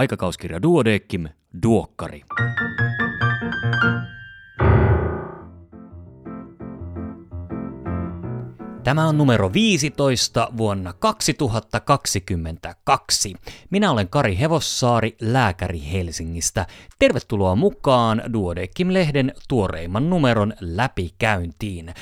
Aikakauskirja Duodeckim, Duokkari. Tämä on numero 15 vuonna 2022. Minä olen Kari Hevossaari, lääkäri Helsingistä. Tervetuloa mukaan Duodeckim-lehden tuoreimman numeron läpikäyntiin.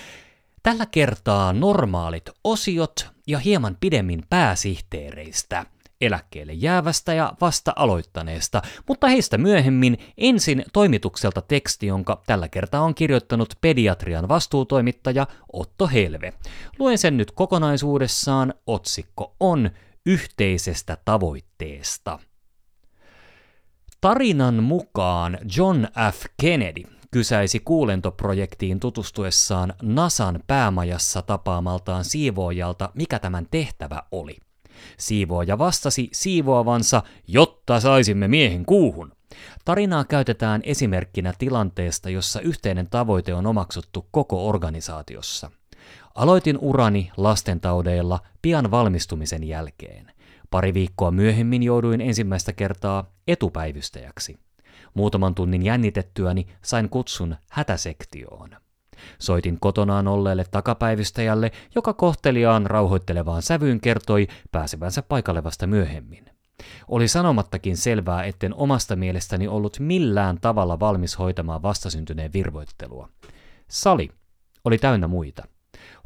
Tällä kertaa normaalit osiot ja hieman pidemmin pääsihteereistä – eläkkeelle jäävästä ja vasta aloittaneesta, mutta heistä myöhemmin ensin toimitukselta teksti, jonka tällä kertaa on kirjoittanut pediatrian vastuutoimittaja Otto Helve. Luen sen nyt kokonaisuudessaan, otsikko on yhteisestä tavoitteesta. Tarinan mukaan John F. Kennedy kysäisi kuulentoprojektiin tutustuessaan NASAn päämajassa tapaamaltaan siivoojalta, mikä tämän tehtävä oli. Siivooja vastasi siivoavansa, jotta saisimme miehen kuuhun. Tarinaa käytetään esimerkkinä tilanteesta, jossa yhteinen tavoite on omaksuttu koko organisaatiossa. Aloitin urani lastentaudeilla pian valmistumisen jälkeen. Pari viikkoa myöhemmin jouduin ensimmäistä kertaa etupäivystäjäksi. Muutaman tunnin jännitettyäni sain kutsun hätäsektioon. Soitin kotonaan olleelle takapäivystäjälle, joka kohteliaan rauhoittelevaan sävyyn kertoi pääsevänsä paikalle vasta myöhemmin. Oli sanomattakin selvää, etten omasta mielestäni ollut millään tavalla valmis hoitamaan vastasyntyneen virvoittelua. Sali oli täynnä muita.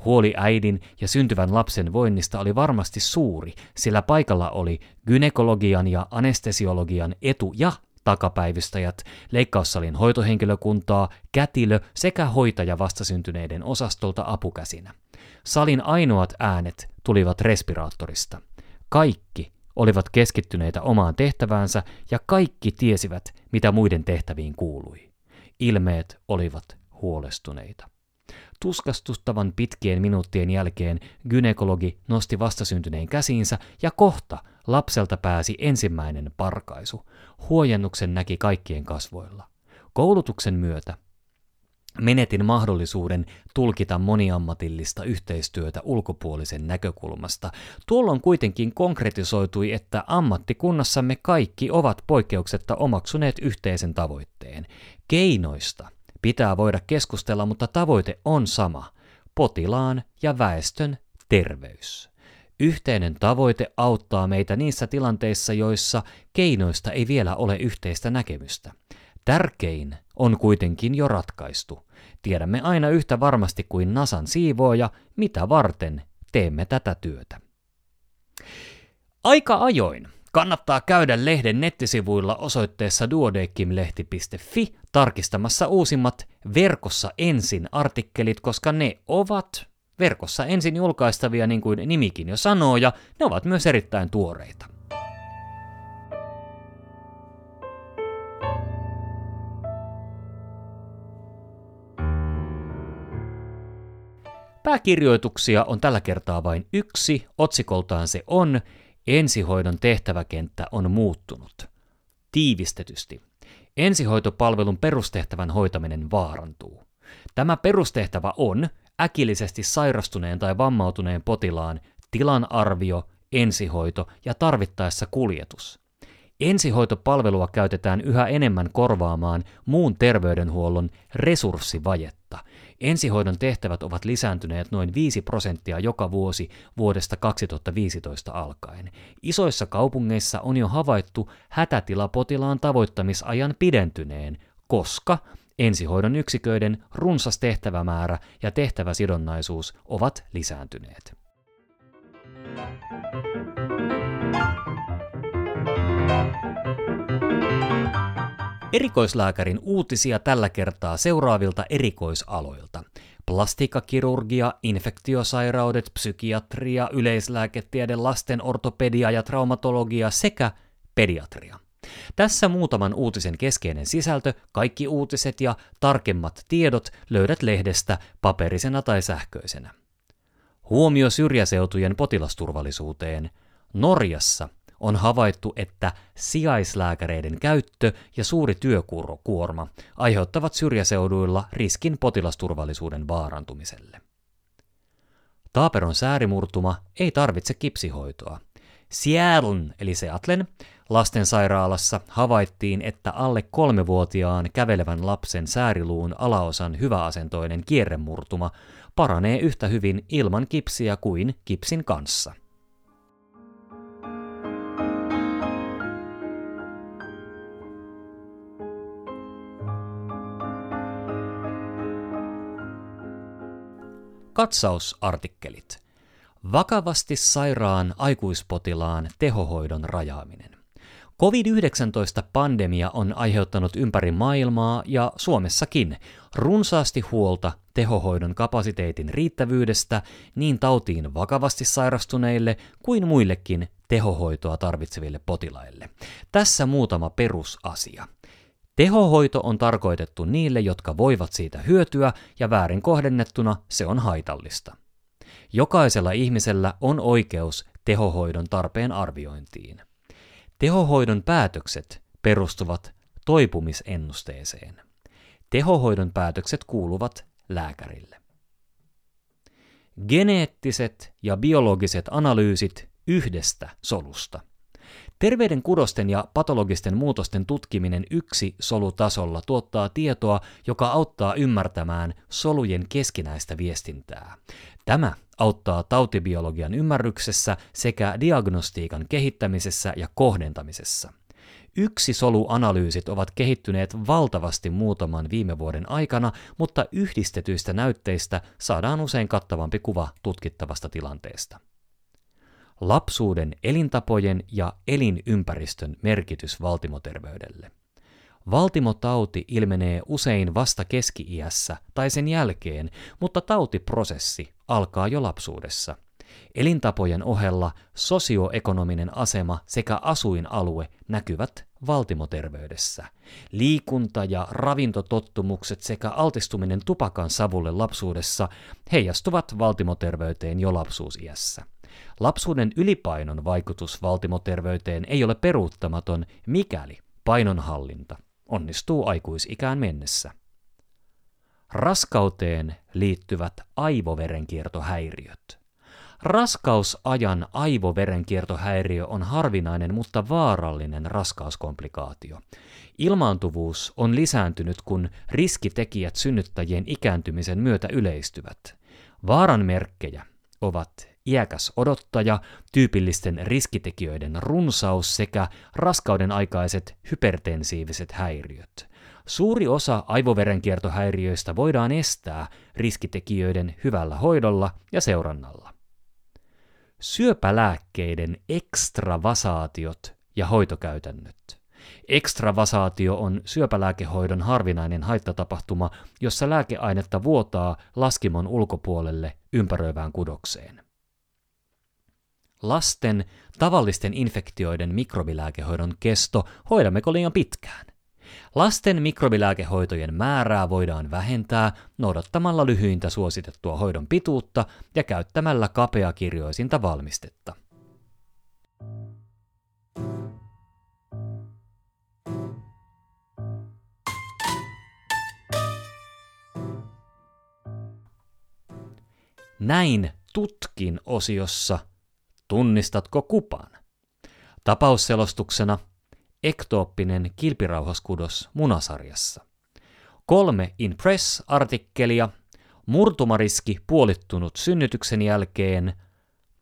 Huoli äidin ja syntyvän lapsen voinnista oli varmasti suuri, sillä paikalla oli gynekologian ja anestesiologian etu- ja takapäivystäjät, leikkaussalin hoitohenkilökuntaa, kätilö sekä hoitaja vastasyntyneiden osastolta apukäsinä. Salin ainoat äänet tulivat respiraattorista. Kaikki olivat keskittyneitä omaan tehtäväänsä ja kaikki tiesivät, mitä muiden tehtäviin kuului. Ilmeet olivat huolestuneita. Tuskastustavan pitkien minuuttien jälkeen gynekologi nosti vastasyntyneen käsiinsä ja kohta lapselta pääsi ensimmäinen parkaisu. Huojennuksen näki kaikkien kasvoilla. Koulutuksen myötä menetin mahdollisuuden tulkita moniammatillista yhteistyötä ulkopuolisen näkökulmasta. Tuolloin kuitenkin konkretisoitui, että ammattikunnassamme kaikki ovat poikkeuksetta omaksuneet yhteisen tavoitteen. Keinoista pitää voida keskustella, mutta tavoite on sama. Potilaan ja väestön terveys. Yhteinen tavoite auttaa meitä niissä tilanteissa, joissa keinoista ei vielä ole yhteistä näkemystä. Tärkein on kuitenkin jo ratkaistu. Tiedämme aina yhtä varmasti kuin Nasan siivooja, mitä varten teemme tätä työtä. Aika ajoin kannattaa käydä lehden nettisivuilla osoitteessa duodekimlehti.fi tarkistamassa uusimmat verkossa ensin artikkelit, koska ne ovat verkossa ensin julkaistavia niin kuin nimikin jo sanoo, ja ne ovat myös erittäin tuoreita. Pääkirjoituksia on tällä kertaa vain yksi, otsikoltaan se on Ensihoidon tehtäväkenttä on muuttunut. Tiivistetysti. Ensihoitopalvelun perustehtävän hoitaminen vaarantuu. Tämä perustehtävä on äkillisesti sairastuneen tai vammautuneen potilaan tilanarvio, ensihoito ja tarvittaessa kuljetus. Ensihoitopalvelua käytetään yhä enemmän korvaamaan muun terveydenhuollon resurssivajetta. Ensihoidon tehtävät ovat lisääntyneet noin 5 prosenttia joka vuosi vuodesta 2015 alkaen. Isoissa kaupungeissa on jo havaittu hätätilapotilaan tavoittamisajan pidentyneen, koska ensihoidon yksiköiden runsas tehtävämäärä ja tehtäväsidonnaisuus ovat lisääntyneet. Erikoislääkärin uutisia tällä kertaa seuraavilta erikoisaloilta. Plastiikkakirurgia, infektiosairaudet, psykiatria, yleislääketiede, lasten ortopedia ja traumatologia sekä pediatria. Tässä muutaman uutisen keskeinen sisältö, kaikki uutiset ja tarkemmat tiedot löydät lehdestä paperisena tai sähköisenä. Huomio syrjäseutujen potilasturvallisuuteen. Norjassa on havaittu, että sijaislääkäreiden käyttö ja suuri työkuorma aiheuttavat syrjäseuduilla riskin potilasturvallisuuden vaarantumiselle. Taaperon säärimurtuma ei tarvitse kipsihoitoa. Seattlen eli Seattlen Lastensairaalassa havaittiin, että alle kolmevuotiaan kävelevän lapsen sääriluun alaosan hyväasentoinen kierremurtuma paranee yhtä hyvin ilman kipsiä kuin kipsin kanssa. Katsausartikkelit. Vakavasti sairaan aikuispotilaan tehohoidon rajaaminen. COVID-19-pandemia on aiheuttanut ympäri maailmaa ja Suomessakin runsaasti huolta tehohoidon kapasiteetin riittävyydestä niin tautiin vakavasti sairastuneille kuin muillekin tehohoitoa tarvitseville potilaille. Tässä muutama perusasia. Tehohoito on tarkoitettu niille, jotka voivat siitä hyötyä, ja väärin kohdennettuna se on haitallista. Jokaisella ihmisellä on oikeus tehohoidon tarpeen arviointiin. Tehohoidon päätökset perustuvat toipumisennusteeseen. Tehohoidon päätökset kuuluvat lääkärille. Geneettiset ja biologiset analyysit yhdestä solusta – Terveiden kudosten ja patologisten muutosten tutkiminen yksi solutasolla tuottaa tietoa, joka auttaa ymmärtämään solujen keskinäistä viestintää. Tämä auttaa tautibiologian ymmärryksessä sekä diagnostiikan kehittämisessä ja kohdentamisessa. Yksi soluanalyysit ovat kehittyneet valtavasti muutaman viime vuoden aikana, mutta yhdistetyistä näytteistä saadaan usein kattavampi kuva tutkittavasta tilanteesta lapsuuden elintapojen ja elinympäristön merkitys valtimoterveydelle. Valtimotauti ilmenee usein vasta keski-iässä tai sen jälkeen, mutta tautiprosessi alkaa jo lapsuudessa. Elintapojen ohella sosioekonominen asema sekä asuinalue näkyvät valtimoterveydessä. Liikunta- ja ravintotottumukset sekä altistuminen tupakan savulle lapsuudessa heijastuvat valtimoterveyteen jo lapsuusiässä. Lapsuuden ylipainon vaikutus valtimoterveyteen ei ole peruuttamaton, mikäli painonhallinta onnistuu aikuisikään mennessä. Raskauteen liittyvät aivoverenkiertohäiriöt. Raskausajan aivoverenkiertohäiriö on harvinainen, mutta vaarallinen raskauskomplikaatio. Ilmaantuvuus on lisääntynyt, kun riskitekijät synnyttäjien ikääntymisen myötä yleistyvät. Vaaran merkkejä ovat iäkäs odottaja, tyypillisten riskitekijöiden runsaus sekä raskauden aikaiset hypertensiiviset häiriöt. Suuri osa aivoverenkiertohäiriöistä voidaan estää riskitekijöiden hyvällä hoidolla ja seurannalla. Syöpälääkkeiden ekstravasaatiot ja hoitokäytännöt. Ekstravasaatio on syöpälääkehoidon harvinainen haittatapahtuma, jossa lääkeainetta vuotaa laskimon ulkopuolelle ympäröivään kudokseen. Lasten tavallisten infektioiden mikrobilääkehoidon kesto hoidammeko liian pitkään? Lasten mikrobilääkehoitojen määrää voidaan vähentää noudattamalla lyhyintä suositettua hoidon pituutta ja käyttämällä kapeakirjoisinta valmistetta. Näin tutkin osiossa – Tunnistatko kupan? Tapausselostuksena ektooppinen kilpirauhaskudos munasarjassa. Kolme Impress-artikkelia, murtumariski puolittunut synnytyksen jälkeen,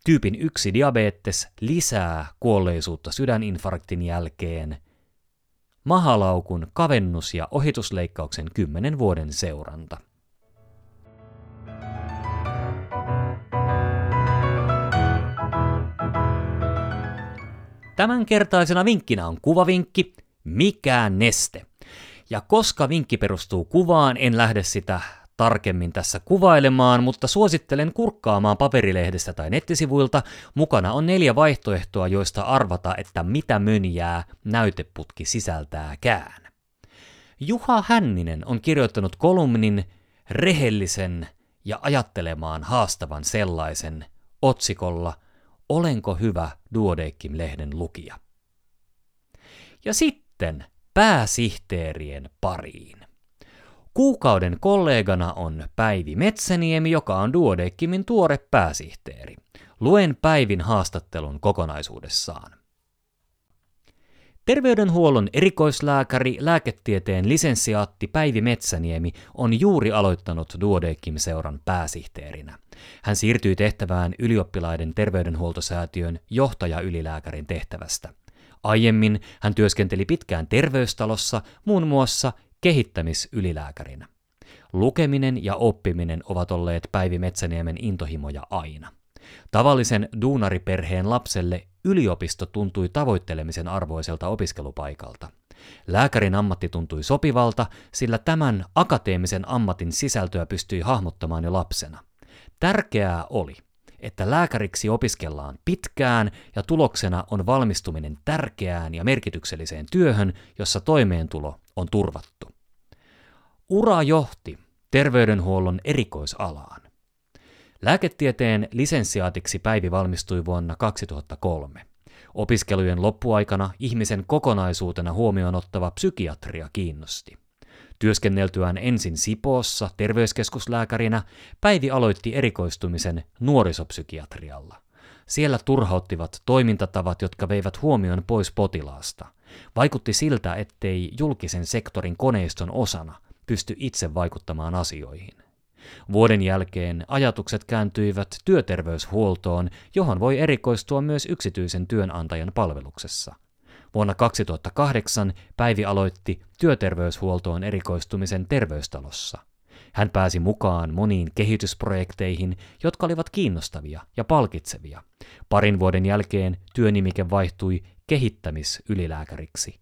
tyypin 1 diabetes lisää kuolleisuutta sydäninfarktin jälkeen, mahalaukun kavennus- ja ohitusleikkauksen 10 vuoden seuranta. Tämänkertaisena vinkkinä on kuvavinkki, mikään neste. Ja koska vinkki perustuu kuvaan, en lähde sitä tarkemmin tässä kuvailemaan, mutta suosittelen kurkkaamaan paperilehdestä tai nettisivuilta. Mukana on neljä vaihtoehtoa, joista arvata, että mitä mönjää näyteputki sisältääkään. Juha Hänninen on kirjoittanut kolumnin rehellisen ja ajattelemaan haastavan sellaisen otsikolla – Olenko hyvä Duodeckim-lehden lukija? Ja sitten pääsihteerien pariin. Kuukauden kollegana on Päivi Metsäniemi, joka on Duodeckimin tuore pääsihteeri. Luen Päivin haastattelun kokonaisuudessaan. Terveydenhuollon erikoislääkäri, lääketieteen lisensiaatti Päivi Metsäniemi on juuri aloittanut Duodekim-seuran pääsihteerinä. Hän siirtyi tehtävään ylioppilaiden terveydenhuoltosäätiön johtaja-ylilääkärin tehtävästä. Aiemmin hän työskenteli pitkään terveystalossa muun muassa kehittämisylilääkärinä. Lukeminen ja oppiminen ovat olleet Päivi Metsäniemen intohimoja aina. Tavallisen duunariperheen lapselle yliopisto tuntui tavoittelemisen arvoiselta opiskelupaikalta. Lääkärin ammatti tuntui sopivalta, sillä tämän akateemisen ammatin sisältöä pystyi hahmottamaan jo lapsena. Tärkeää oli, että lääkäriksi opiskellaan pitkään ja tuloksena on valmistuminen tärkeään ja merkitykselliseen työhön, jossa toimeentulo on turvattu. Ura johti terveydenhuollon erikoisalaan. Lääketieteen lisensiaatiksi Päivi valmistui vuonna 2003. Opiskelujen loppuaikana ihmisen kokonaisuutena huomioon ottava psykiatria kiinnosti. Työskenneltyään ensin Sipoossa terveyskeskuslääkärinä, Päivi aloitti erikoistumisen nuorisopsykiatrialla. Siellä turhauttivat toimintatavat, jotka veivät huomion pois potilaasta. Vaikutti siltä, ettei julkisen sektorin koneiston osana pysty itse vaikuttamaan asioihin. Vuoden jälkeen ajatukset kääntyivät työterveyshuoltoon, johon voi erikoistua myös yksityisen työnantajan palveluksessa. Vuonna 2008 Päivi aloitti työterveyshuoltoon erikoistumisen terveystalossa. Hän pääsi mukaan moniin kehitysprojekteihin, jotka olivat kiinnostavia ja palkitsevia. Parin vuoden jälkeen työnimike vaihtui kehittämisylilääkäriksi.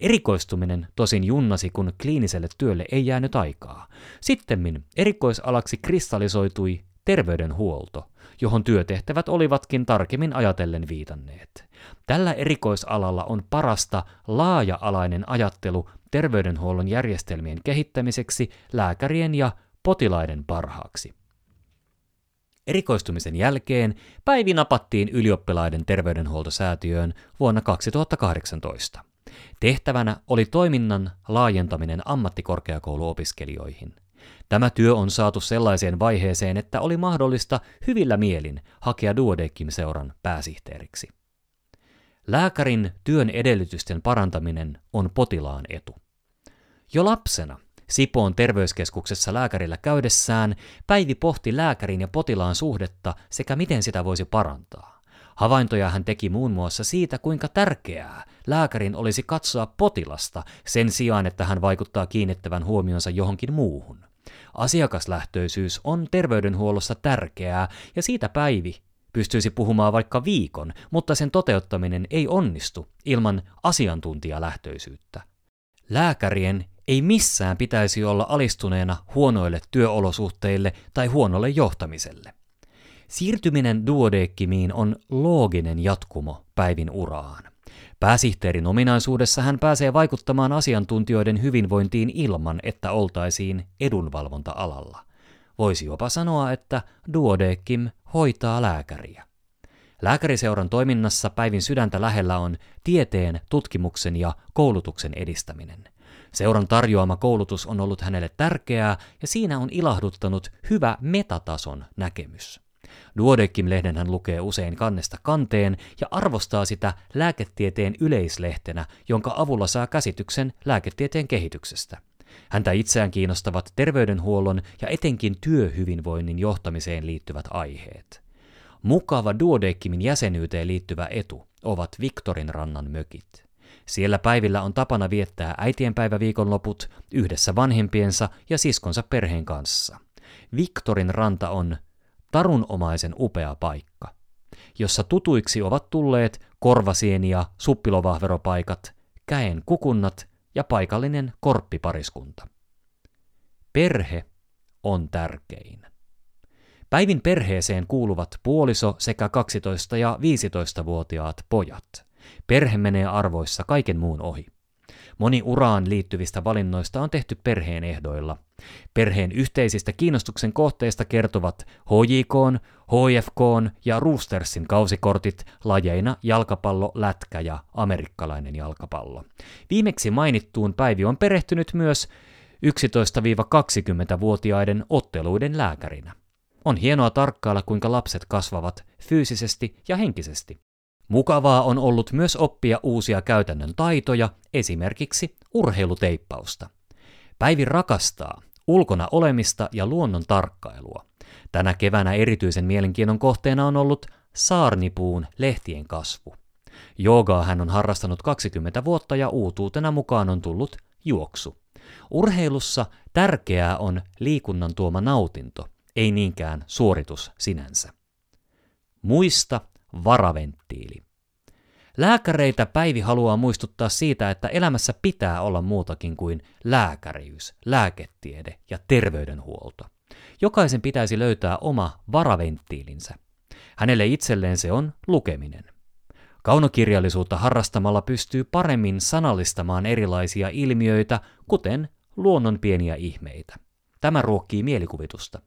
Erikoistuminen tosin junnasi, kun kliiniselle työlle ei jäänyt aikaa. Sittemmin erikoisalaksi kristallisoitui terveydenhuolto, johon työtehtävät olivatkin tarkemmin ajatellen viitanneet. Tällä erikoisalalla on parasta laaja-alainen ajattelu terveydenhuollon järjestelmien kehittämiseksi lääkärien ja potilaiden parhaaksi. Erikoistumisen jälkeen Päivi napattiin ylioppilaiden terveydenhuoltosäätiöön vuonna 2018. Tehtävänä oli toiminnan laajentaminen ammattikorkeakouluopiskelijoihin. Tämä työ on saatu sellaiseen vaiheeseen, että oli mahdollista hyvillä mielin hakea Duodekim-seuran pääsihteeriksi. Lääkärin työn edellytysten parantaminen on potilaan etu. Jo lapsena Sipoon terveyskeskuksessa lääkärillä käydessään Päivi pohti lääkärin ja potilaan suhdetta sekä miten sitä voisi parantaa. Havaintoja hän teki muun muassa siitä, kuinka tärkeää lääkärin olisi katsoa potilasta sen sijaan, että hän vaikuttaa kiinnittävän huomionsa johonkin muuhun. Asiakaslähtöisyys on terveydenhuollossa tärkeää ja siitä Päivi pystyisi puhumaan vaikka viikon, mutta sen toteuttaminen ei onnistu ilman asiantuntijalähtöisyyttä. Lääkärien ei missään pitäisi olla alistuneena huonoille työolosuhteille tai huonolle johtamiselle. Siirtyminen duodekkimiin on looginen jatkumo Päivin uraan. Pääsihteerin ominaisuudessa hän pääsee vaikuttamaan asiantuntijoiden hyvinvointiin ilman, että oltaisiin edunvalvonta-alalla. Voisi jopa sanoa, että duodeckim hoitaa lääkäriä. Lääkäriseuran toiminnassa Päivin sydäntä lähellä on tieteen, tutkimuksen ja koulutuksen edistäminen. Seuran tarjoama koulutus on ollut hänelle tärkeää ja siinä on ilahduttanut hyvä metatason näkemys. Duodeckim-lehden hän lukee usein kannesta kanteen ja arvostaa sitä lääketieteen yleislehtenä, jonka avulla saa käsityksen lääketieteen kehityksestä. Häntä itseään kiinnostavat terveydenhuollon ja etenkin työhyvinvoinnin johtamiseen liittyvät aiheet. Mukava Duodeckimin jäsenyyteen liittyvä etu ovat Viktorin rannan mökit. Siellä päivillä on tapana viettää äitienpäiväviikonloput yhdessä vanhempiensa ja siskonsa perheen kanssa. Viktorin ranta on tarunomaisen upea paikka, jossa tutuiksi ovat tulleet korvasieni ja suppilovahveropaikat, käen kukunnat ja paikallinen korppipariskunta. Perhe on tärkein. Päivin perheeseen kuuluvat puoliso sekä 12- ja 15-vuotiaat pojat. Perhe menee arvoissa kaiken muun ohi. Moni uraan liittyvistä valinnoista on tehty perheen ehdoilla. Perheen yhteisistä kiinnostuksen kohteista kertovat HJK, HFK ja Roostersin kausikortit lajeina jalkapallo, lätkä ja amerikkalainen jalkapallo. Viimeksi mainittuun Päivi on perehtynyt myös 11-20-vuotiaiden otteluiden lääkärinä. On hienoa tarkkailla, kuinka lapset kasvavat fyysisesti ja henkisesti. Mukavaa on ollut myös oppia uusia käytännön taitoja, esimerkiksi urheiluteippausta. Päivi rakastaa ulkona olemista ja luonnon tarkkailua. Tänä keväänä erityisen mielenkiinnon kohteena on ollut saarnipuun lehtien kasvu. Joogaa hän on harrastanut 20 vuotta ja uutuutena mukaan on tullut juoksu. Urheilussa tärkeää on liikunnan tuoma nautinto, ei niinkään suoritus sinänsä. Muista varaventtiili. Lääkäreitä Päivi haluaa muistuttaa siitä, että elämässä pitää olla muutakin kuin lääkäriys, lääketiede ja terveydenhuolto. Jokaisen pitäisi löytää oma varaventtiilinsä. Hänelle itselleen se on lukeminen. Kaunokirjallisuutta harrastamalla pystyy paremmin sanallistamaan erilaisia ilmiöitä, kuten luonnon pieniä ihmeitä. Tämä ruokkii mielikuvitusta.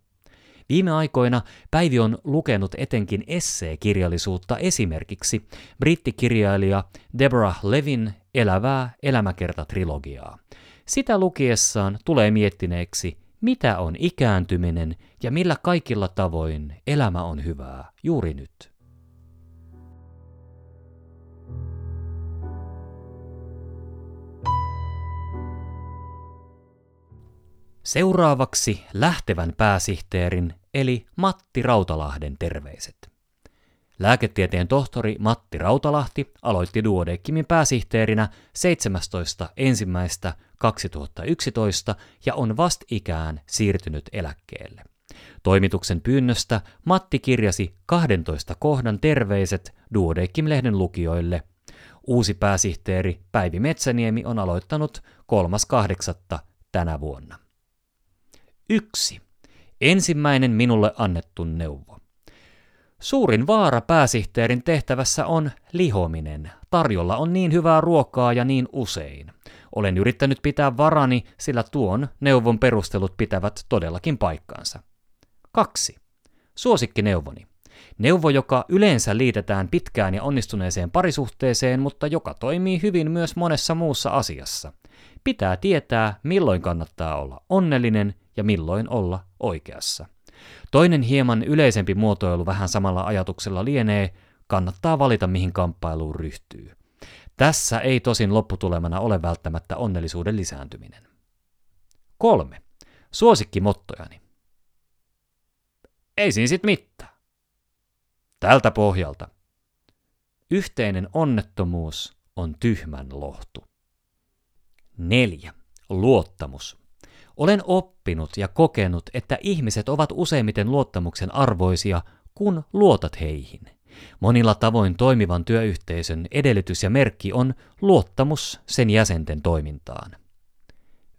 Viime aikoina Päivi on lukenut etenkin esseekirjallisuutta esimerkiksi brittikirjailija Deborah Levin elävää elämäkertatrilogiaa. Sitä lukiessaan tulee miettineeksi, mitä on ikääntyminen ja millä kaikilla tavoin elämä on hyvää juuri nyt. Seuraavaksi lähtevän pääsihteerin eli Matti Rautalahden terveiset. Lääketieteen tohtori Matti Rautalahti aloitti Duodeckimin pääsihteerinä 17.1.2011 ja on vastikään siirtynyt eläkkeelle. Toimituksen pyynnöstä Matti kirjasi 12 kohdan terveiset Duodeckim-lehden lukijoille. Uusi pääsihteeri Päivi Metsäniemi on aloittanut 3.8. tänä vuonna. 1. Ensimmäinen minulle annettu neuvo. Suurin vaara pääsihteerin tehtävässä on lihominen. Tarjolla on niin hyvää ruokaa ja niin usein. Olen yrittänyt pitää varani, sillä tuon neuvon perustelut pitävät todellakin paikkaansa. 2. Suosikkineuvoni. Neuvo, joka yleensä liitetään pitkään ja onnistuneeseen parisuhteeseen, mutta joka toimii hyvin myös monessa muussa asiassa. Pitää tietää, milloin kannattaa olla onnellinen ja milloin olla oikeassa. Toinen hieman yleisempi muotoilu vähän samalla ajatuksella lienee, kannattaa valita mihin kamppailuun ryhtyy. Tässä ei tosin lopputulemana ole välttämättä onnellisuuden lisääntyminen. 3. Suosikkimottojani. Ei siinä sit mitään. Tältä pohjalta. Yhteinen onnettomuus on tyhmän lohtu. 4. Luottamus. Olen oppinut ja kokenut, että ihmiset ovat useimmiten luottamuksen arvoisia, kun luotat heihin. Monilla tavoin toimivan työyhteisön edellytys ja merkki on luottamus sen jäsenten toimintaan.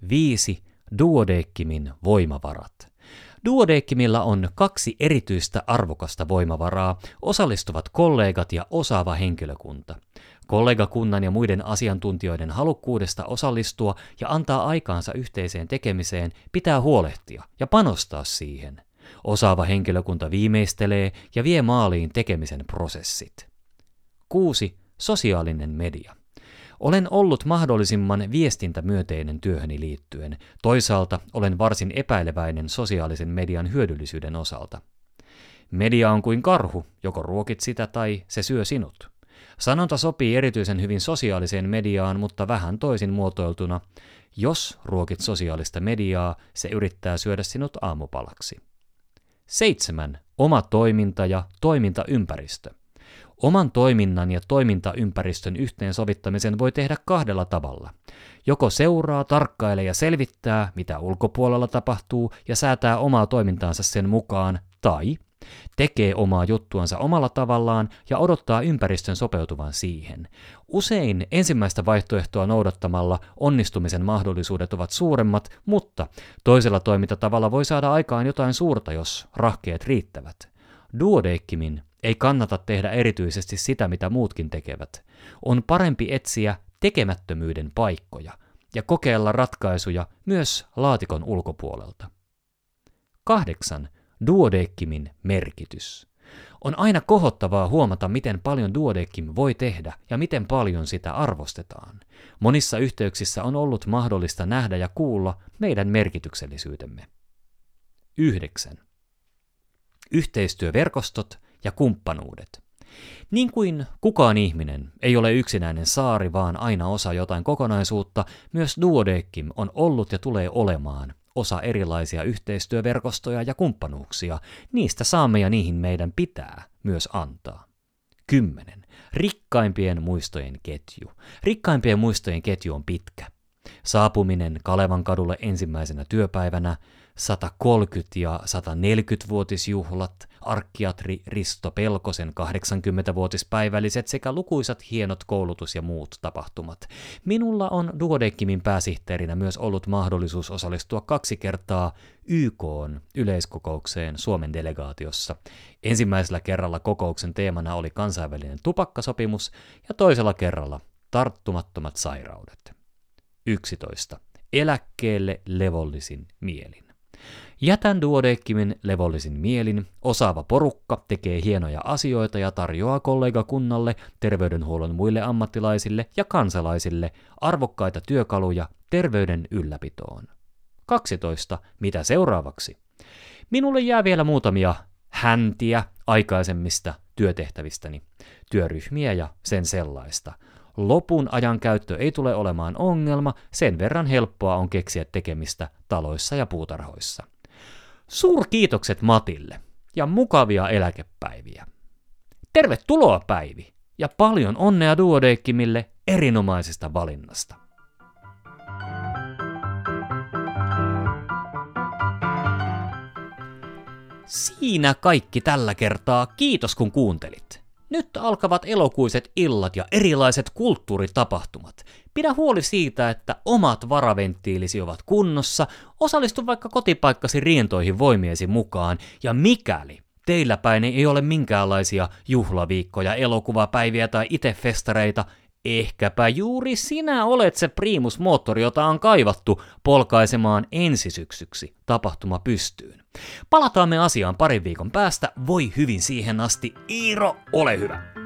5. Duodeckimin voimavarat. Duodeckimilla on kaksi erityistä arvokasta voimavaraa, osallistuvat kollegat ja osaava henkilökunta. Kollegakunnan ja muiden asiantuntijoiden halukkuudesta osallistua ja antaa aikaansa yhteiseen tekemiseen pitää huolehtia ja panostaa siihen. Osaava henkilökunta viimeistelee ja vie maaliin tekemisen prosessit. 6. Sosiaalinen media. Olen ollut mahdollisimman viestintämyöteinen työhöni liittyen. Toisaalta olen varsin epäileväinen sosiaalisen median hyödyllisyyden osalta. Media on kuin karhu, joko ruokit sitä tai se syö sinut. Sanonta sopii erityisen hyvin sosiaaliseen mediaan, mutta vähän toisin muotoiltuna. Jos ruokit sosiaalista mediaa, se yrittää syödä sinut aamupalaksi. 7. Oma toiminta ja toimintaympäristö. Oman toiminnan ja toimintaympäristön yhteensovittamisen voi tehdä kahdella tavalla. Joko seuraa, tarkkailee ja selvittää, mitä ulkopuolella tapahtuu ja säätää omaa toimintaansa sen mukaan, tai tekee omaa juttuansa omalla tavallaan ja odottaa ympäristön sopeutuvan siihen. Usein ensimmäistä vaihtoehtoa noudattamalla onnistumisen mahdollisuudet ovat suuremmat, mutta toisella toimintatavalla voi saada aikaan jotain suurta, jos rahkeet riittävät. Duodeikkimin ei kannata tehdä erityisesti sitä, mitä muutkin tekevät. On parempi etsiä tekemättömyyden paikkoja ja kokeilla ratkaisuja myös laatikon ulkopuolelta. 8. Duodeckimin merkitys. On aina kohottavaa huomata, miten paljon duodeckim voi tehdä ja miten paljon sitä arvostetaan. Monissa yhteyksissä on ollut mahdollista nähdä ja kuulla meidän merkityksellisyytemme. 9. Yhteistyöverkostot ja kumppanuudet. Niin kuin kukaan ihminen ei ole yksinäinen saari, vaan aina osa jotain kokonaisuutta, myös Duodeckim on ollut ja tulee olemaan osa erilaisia yhteistyöverkostoja ja kumppanuuksia. Niistä saamme ja niihin meidän pitää myös antaa. 10. Rikkaimpien muistojen ketju. Rikkaimpien muistojen ketju on pitkä. Saapuminen Kalevan kadulle ensimmäisenä työpäivänä, 130- ja 140-vuotisjuhlat, arkkiatri Risto Pelkosen 80-vuotispäivälliset sekä lukuisat hienot koulutus- ja muut tapahtumat. Minulla on Duodeckimin pääsihteerinä myös ollut mahdollisuus osallistua kaksi kertaa YK yleiskokoukseen Suomen delegaatiossa. Ensimmäisellä kerralla kokouksen teemana oli kansainvälinen tupakkasopimus ja toisella kerralla tarttumattomat sairaudet. 11. Eläkkeelle levollisin mielin. Jätän Duodeckimin levollisin mielin, osaava porukka tekee hienoja asioita ja tarjoaa kollegakunnalle, terveydenhuollon muille ammattilaisille ja kansalaisille arvokkaita työkaluja terveyden ylläpitoon. 12. Mitä seuraavaksi? Minulle jää vielä muutamia häntiä aikaisemmista työtehtävistäni, työryhmiä ja sen sellaista. Lopun ajan käyttö ei tule olemaan ongelma, sen verran helppoa on keksiä tekemistä taloissa ja puutarhoissa. Suurkiitokset Matille ja mukavia eläkepäiviä. Tervetuloa Päivi ja paljon onnea Duodekkimille erinomaisesta valinnasta. Siinä kaikki tällä kertaa. Kiitos kun kuuntelit. Nyt alkavat elokuiset illat ja erilaiset kulttuuritapahtumat. Pidä huoli siitä, että omat varaventtiilisi ovat kunnossa, osallistu vaikka kotipaikkasi rientoihin voimiesi mukaan, ja mikäli teillä päin ei ole minkäänlaisia juhlaviikkoja, elokuvapäiviä tai itefestareita, Ehkäpä juuri sinä olet se primusmoottori, jota on kaivattu polkaisemaan ensisyksyksi tapahtuma pystyyn. Palataan me asiaan parin viikon päästä. Voi hyvin siihen asti. Iiro, ole hyvä!